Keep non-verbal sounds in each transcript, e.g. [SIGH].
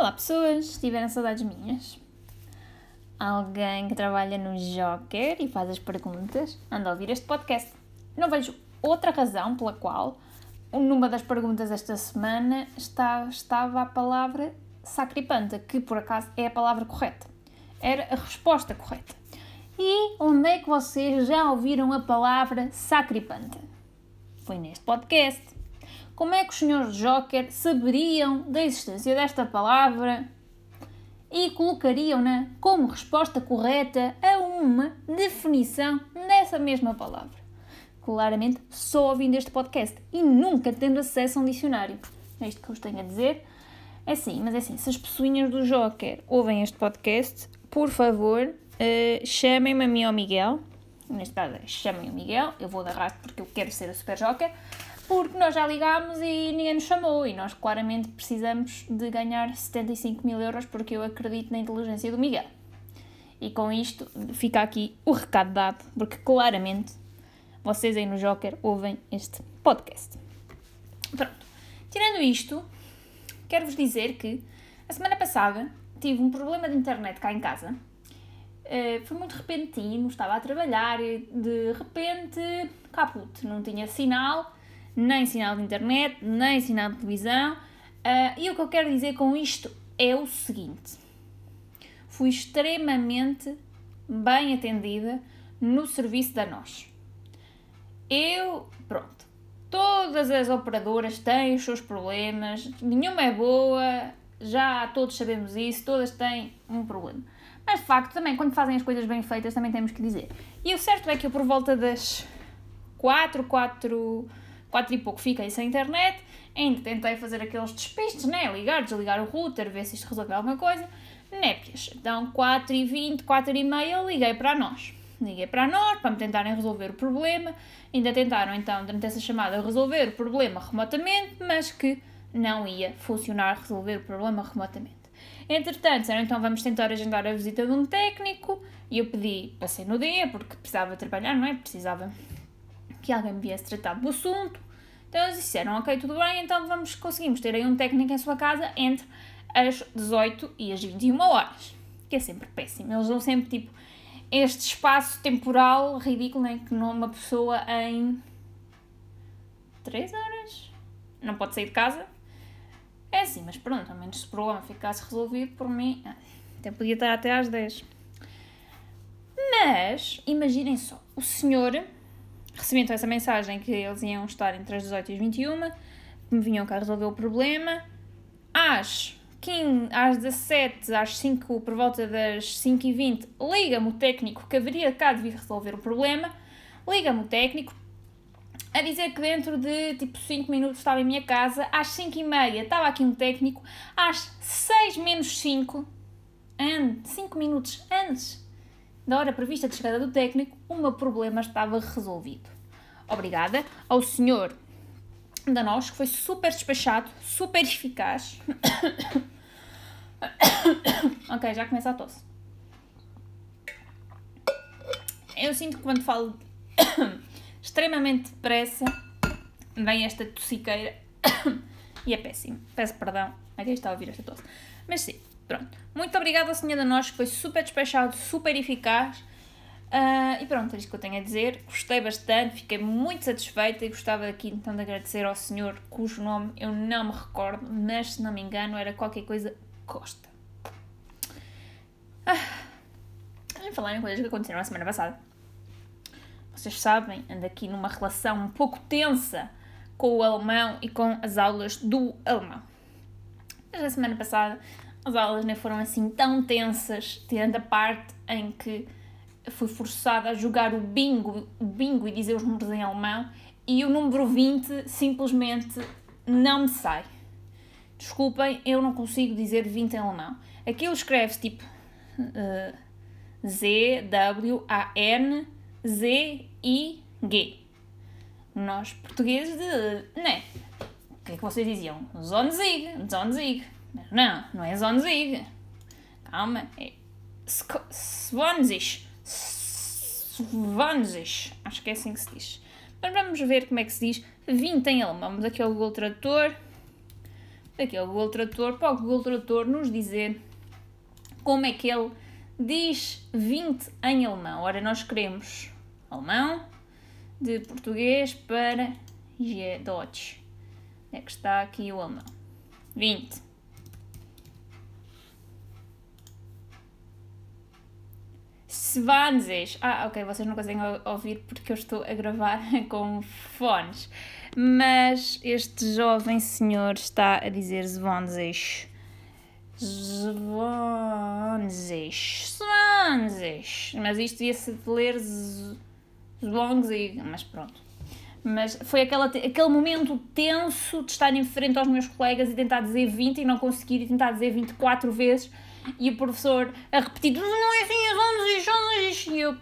Olá pessoas, tiveram saudades minhas? Alguém que trabalha no Joker e faz as perguntas anda a ouvir este podcast. Não vejo outra razão pela qual numa das perguntas esta semana está, estava a palavra sacripanta, que por acaso é a palavra correta. Era a resposta correta. E onde é que vocês já ouviram a palavra sacripanta? Foi neste podcast. Como é que os senhores Joker saberiam da existência desta palavra e colocariam-na como resposta correta a uma definição dessa mesma palavra? Claramente só ouvindo este podcast e nunca tendo acesso a um dicionário. É isto que eu vos tenho a dizer. É assim, mas é assim, se as pessoinhas do Joker ouvem este podcast, por favor, uh, chamem-me a mim ao Miguel. Neste caso, chamem o Miguel. Eu vou dar rastro porque eu quero ser o Super Joker porque nós já ligámos e ninguém nos chamou e nós claramente precisamos de ganhar 75 mil euros porque eu acredito na inteligência do Miguel. E com isto fica aqui o recado dado, porque claramente vocês aí no Joker ouvem este podcast. Pronto. Tirando isto, quero-vos dizer que a semana passada tive um problema de internet cá em casa. Uh, foi muito repentino, estava a trabalhar e de repente caput, não tinha sinal nem sinal de internet, nem sinal de televisão. Uh, e o que eu quero dizer com isto é o seguinte: fui extremamente bem atendida no serviço da nós. Eu, pronto, todas as operadoras têm os seus problemas, nenhuma é boa, já todos sabemos isso, todas têm um problema. Mas de facto, também quando fazem as coisas bem feitas, também temos que dizer. E o certo é que eu, por volta das 4, 4 quatro e pouco fiquei sem internet, ainda tentei fazer aqueles despistes, né? Ligar, desligar o router, ver se isto resolveu alguma coisa. Népias. Então, 4 e 20, 4 e meia, liguei para nós. Liguei para nós, para me tentarem resolver o problema. Ainda tentaram, então, durante essa chamada, resolver o problema remotamente, mas que não ia funcionar resolver o problema remotamente. Entretanto, disseram, então vamos tentar agendar a visita de um técnico. E eu pedi, passei no dia, porque precisava trabalhar, não é? Precisava que alguém me viesse tratar do assunto. Então eles disseram, ok, tudo bem, então vamos, conseguimos ter aí um técnico em sua casa entre as 18 e as 21 horas. Que é sempre péssimo. Eles dão sempre, tipo, este espaço temporal ridículo em que uma pessoa em 3 horas não pode sair de casa. É assim, mas pronto, ao menos se o problema ficasse resolvido por mim, ah, até podia estar até às 10. Mas, imaginem só, o senhor recebi então essa mensagem que eles iam estar entre as 18 e as 21, que me vinham cá resolver o problema. Às 15, às 17, às 5, por volta das 5 e 20, liga-me o técnico que haveria cá de vir resolver o problema. Liga-me o técnico a dizer que dentro de tipo 5 minutos estava em minha casa. Às 5 e meia estava aqui um técnico. Às 6 menos 5, 5 minutos antes da hora prevista de chegada do técnico, o meu problema estava resolvido. Obrigada ao senhor da nós, que foi super despachado, super eficaz. [COUGHS] ok, já começa a tosse. Eu sinto que quando falo [COUGHS] extremamente depressa, vem esta tossiqueira [COUGHS] e é péssimo. Peço perdão a quem está a ouvir esta tosse. Mas sim, Pronto. Muito obrigada ao senhor da nós, que foi super despachado, super eficaz. Uh, e pronto, é isto que eu tenho a dizer. Gostei bastante, fiquei muito satisfeita e gostava aqui então de agradecer ao senhor cujo nome eu não me recordo, mas se não me engano era qualquer coisa Costa. Ah, vamos falar em coisas que aconteceram na semana passada. Vocês sabem, ando aqui numa relação um pouco tensa com o alemão e com as aulas do alemão. Mas na semana passada as aulas nem foram assim tão tensas, tirando a parte em que fui forçada a jogar o bingo, o bingo e dizer os números em alemão e o número 20 simplesmente não me sai. Desculpem, eu não consigo dizer 20 em alemão. Aquilo escreve-se tipo uh, Z, W, A, N, Z, I, G. Nós portugueses de. né? O que é que vocês diziam? Zonzig, Zonzig. Não, não é Zonzig. Calma, é Swanzig. Swanzig. Acho que é assim que se diz. Mas vamos ver como é que se diz 20 em alemão. Vamos aqui ao Google Tradutor. daqui ao Google Tradutor para o Google Tradutor nos dizer como é que ele diz 20 em alemão. Ora, nós queremos alemão de português para Deutsch. É que está aqui o alemão. 20. Svanzes. Ah, ok, vocês não conseguem ouvir porque eu estou a gravar [LAUGHS] com fones. Mas este jovem senhor está a dizer Svanzes. Svanzes. Svanzes. Mas isto devia-se ler Svanzes. Mas pronto. Mas foi aquela, aquele momento tenso de estar em frente aos meus colegas e tentar dizer 20 e não conseguir e tentar dizer 24 vezes e o professor a repetir não é assim, vamos e e eu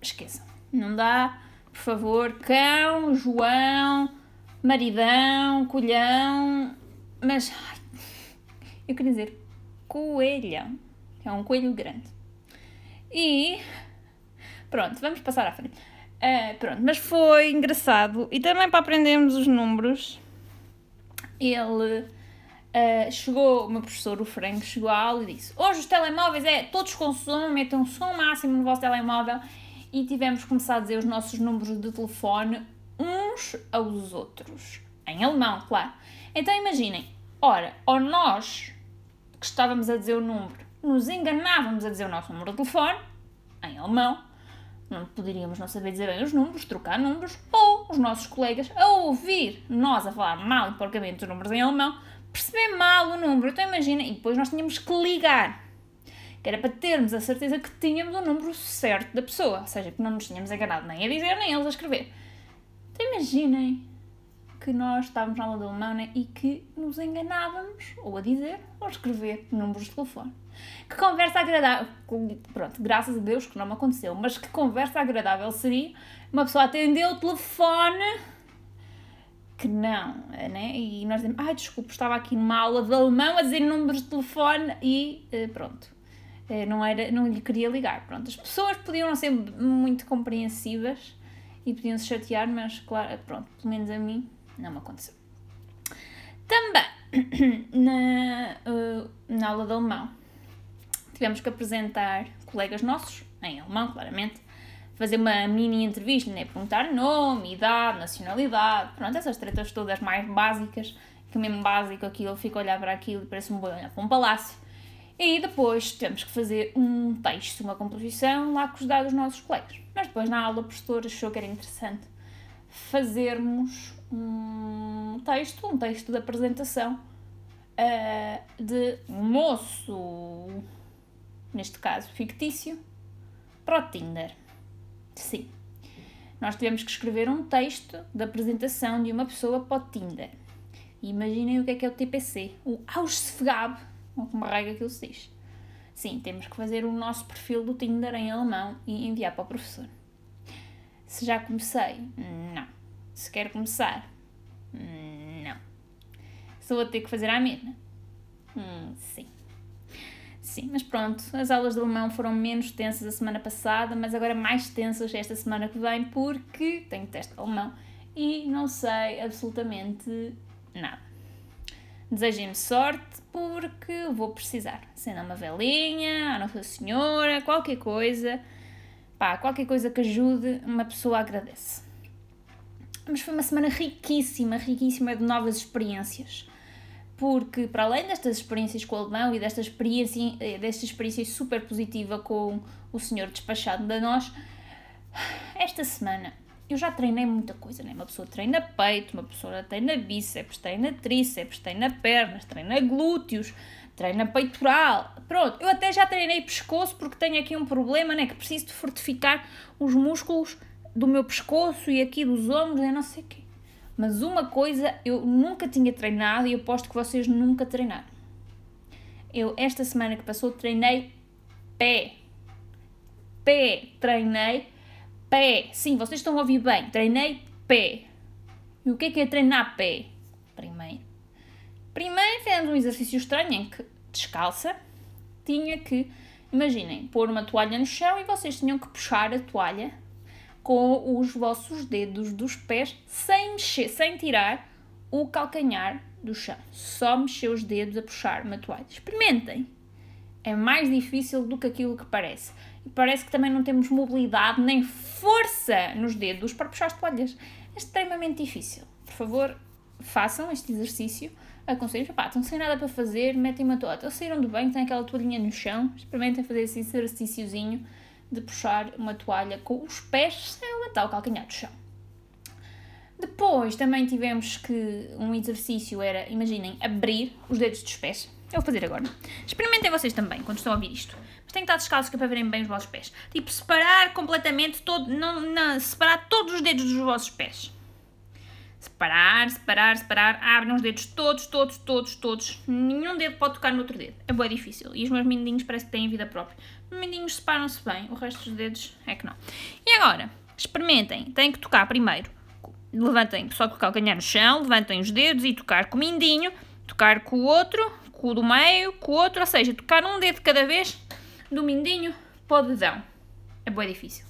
esqueçam, não dá, por favor, cão, João, maridão, colhão, mas ai, eu queria dizer coelhão, é um coelho grande. E pronto, vamos passar à frente. Uh, pronto, mas foi engraçado e também para aprendermos os números. Ele uh, chegou, o meu professor, o Frank, chegou à aula e disse: Hoje os telemóveis é todos com som, metam som máximo no vosso telemóvel. E tivemos que começar a dizer os nossos números de telefone uns aos outros. Em alemão, claro. Então imaginem, ora, ou nós que estávamos a dizer o número, nos enganávamos a dizer o nosso número de telefone, em alemão, não poderíamos não saber dizer bem os números, trocar números, ou os nossos colegas, a ouvir nós a falar mal e porcamente os números em alemão, perceber mal o número. Então imagina, e depois nós tínhamos que ligar, que era para termos a certeza que tínhamos o número certo da pessoa, ou seja, que não nos tínhamos enganado nem a dizer nem eles a escrever. Então imaginem que nós estávamos na aula de alemão né, e que nos enganávamos, ou a dizer, ou a escrever números de telefone. Que conversa agradável. Pronto, graças a Deus que não me aconteceu, mas que conversa agradável seria uma pessoa atender o telefone que não, né? E nós dizemos, ai, desculpe, estava aqui numa aula de alemão a dizer números de telefone e eh, pronto. Eh, não, era, não lhe queria ligar. Pronto, as pessoas podiam não ser muito compreensivas e podiam se chatear, mas claro, pronto, pelo menos a mim não me aconteceu. Também [CLEARS THROAT] na, uh, na aula de alemão tivemos que apresentar colegas nossos, em alemão, claramente, fazer uma mini entrevista, né? perguntar nome, idade, nacionalidade, pronto, essas tretas todas mais básicas, que mesmo básico aquilo, fica a olhar para aquilo e parece um boi olhar para um palácio. E depois temos que fazer um texto, uma composição lá com os dados dos nossos colegas. Mas depois na aula o professor achou que era interessante fazermos um texto, um texto de apresentação uh, de moço neste caso fictício, para o Tinder. Sim. Nós tivemos que escrever um texto de apresentação de uma pessoa para o Tinder. Imaginem o que é que é o TPC, o Ausfgab, ou como raiga que ele se diz. Sim, temos que fazer o nosso perfil do Tinder em alemão e enviar para o professor. Se já comecei? Não. Se quer começar? Não. Se vou ter que fazer a mesma? Hum, sim. Sim, mas pronto, as aulas de alemão foram menos tensas a semana passada, mas agora mais tensas esta semana que vem porque tenho teste de alemão e não sei absolutamente nada. Desejem-me sorte porque vou precisar. Sendo uma velhinha, a Nossa Senhora, qualquer coisa, pá, qualquer coisa que ajude, uma pessoa agradece. Mas foi uma semana riquíssima, riquíssima de novas experiências porque para além destas experiências com o alemão e desta experiência, eh, desta experiência super positiva com o senhor despachado da nós, esta semana eu já treinei muita coisa, né? Uma pessoa treina peito, uma pessoa treina bíceps, treina tríceps, treina pernas, treina glúteos, treina peitoral. Pronto, eu até já treinei pescoço porque tenho aqui um problema, né? Que preciso de fortificar os músculos do meu pescoço e aqui dos ombros, e não sei o quê. Mas uma coisa eu nunca tinha treinado e eu aposto que vocês nunca treinaram. Eu, esta semana que passou, treinei pé. Pé. Treinei pé. Sim, vocês estão a ouvir bem. Treinei pé. E o que é que é treinar pé? Primeiro. Primeiro fizemos um exercício estranho em que, descalça, tinha que, imaginem, pôr uma toalha no chão e vocês tinham que puxar a toalha com os vossos dedos dos pés sem mexer, sem tirar o calcanhar do chão. Só mexer os dedos a puxar uma toalha. Experimentem. É mais difícil do que aquilo que parece. E parece que também não temos mobilidade nem força nos dedos para puxar as toalhas. É extremamente difícil. Por favor, façam este exercício. Aconselho, pá, estão sem nada para fazer, metem uma toalha. Ou saíram do banho, têm aquela toalhinha no chão, experimentem fazer esse exercíciozinho de puxar uma toalha com os pés sem levantar o calcanhar do chão. Depois também tivemos que um exercício era, imaginem, abrir os dedos dos pés. Eu vou fazer agora. Experimentem vocês também, quando estão a ouvir isto. Mas têm que estar descalços que é para verem bem os vossos pés. Tipo, separar completamente todo, não, não, separar todos os dedos dos vossos pés. Separar, separar, separar. Abrem os dedos todos, todos, todos, todos. Nenhum dedo pode tocar no outro dedo. É bem difícil. E os meus mindinhos parece que têm vida própria. Os mindinhos separam-se bem, o resto dos dedos é que não. E agora, experimentem. Têm que tocar primeiro. Levantem só com o calcanhar no chão, levantem os dedos e tocar com o mindinho, tocar com o outro, com o do meio, com o outro, ou seja, tocar um dedo cada vez do mindinho para o dedão. É bem difícil.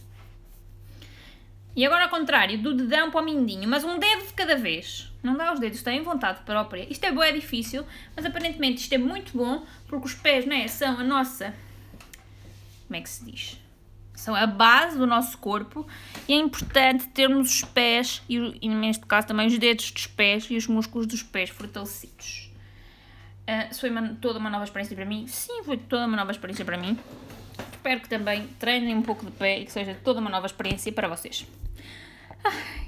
E agora ao contrário, do dedão para o mindinho, mas um dedo de cada vez. Não dá os dedos, têm vontade própria. Isto é bem difícil, mas aparentemente isto é muito bom, porque os pés né, são a nossa... Como é que se diz? São a base do nosso corpo e é importante termos os pés, e, e neste caso também os dedos dos pés e os músculos dos pés fortalecidos. Uh, foi uma, toda uma nova experiência para mim. Sim, foi toda uma nova experiência para mim. Espero que também treinem um pouco de pé e que seja toda uma nova experiência para vocês. Ai.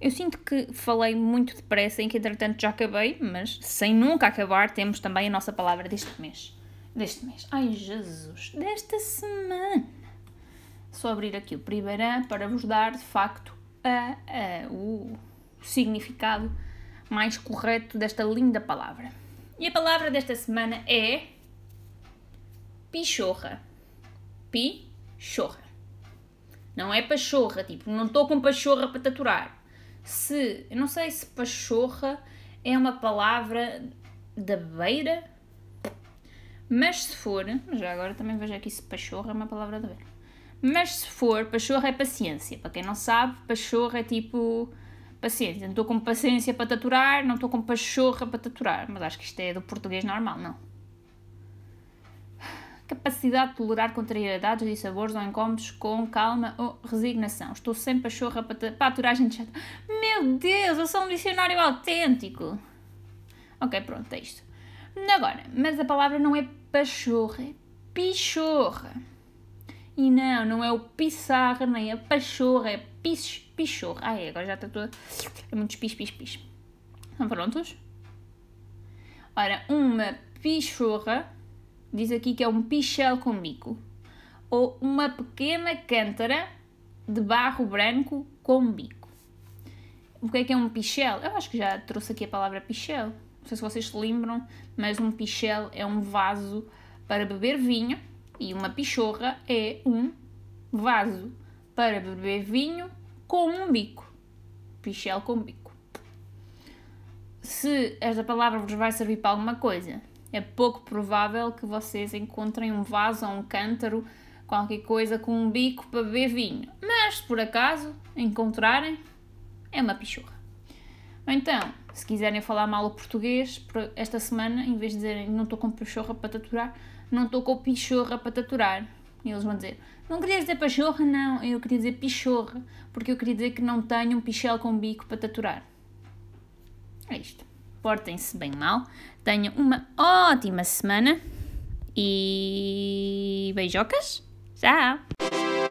Eu sinto que falei muito depressa em que entretanto já acabei, mas sem nunca acabar, temos também a nossa palavra deste mês. Deste mês. Ai Jesus, desta semana. Só abrir aqui o primeiro para vos dar de facto a, a, o significado mais correto desta linda palavra. E a palavra desta semana é pichorra. Pichorra. Não é pachorra, tipo, não estou com pachorra para tatuar. Se, eu não sei se pachorra é uma palavra da beira, mas se for, já agora também vejo aqui se pachorra é uma palavra da beira. Mas se for, pachorra é paciência. Para quem não sabe, pachorra é tipo paciência. Não estou com paciência para tatuar, não estou com pachorra para tatuar. Mas acho que isto é do português normal, não capacidade de tolerar contrariedades e sabores ou incómodos com calma ou resignação. Estou sem pachorra para, para aturar gente chata. Meu Deus, eu sou um dicionário autêntico. Ok, pronto, é isto. Agora, mas a palavra não é pachorra, é pichorra. E não, não é o pissarra, nem a pachorra, é pich, pichorra. Ai, agora já está toda... É muito pis, pis, pis. Estão prontos? Ora, uma pichorra diz aqui que é um pichel com bico, ou uma pequena cântara de barro branco com bico. O que é que é um pichel? Eu acho que já trouxe aqui a palavra pichel. Não sei se vocês se lembram, mas um pichel é um vaso para beber vinho e uma pichorra é um vaso para beber vinho com um bico. Pichel com bico. Se esta palavra vos vai servir para alguma coisa, é pouco provável que vocês encontrem um vaso ou um cântaro, qualquer coisa com um bico para beber vinho. Mas se por acaso encontrarem, é uma pichorra. Então, se quiserem falar mal o português, esta semana, em vez de dizerem não estou com pichorra para tatuar, não estou com pichorra para tatuar. E eles vão dizer, não queria dizer pachorra, não, eu queria dizer pichorra, porque eu queria dizer que não tenho um pichel com bico para tatuar. É isto portem-se bem mal, tenham uma ótima semana e beijocas. Tchau!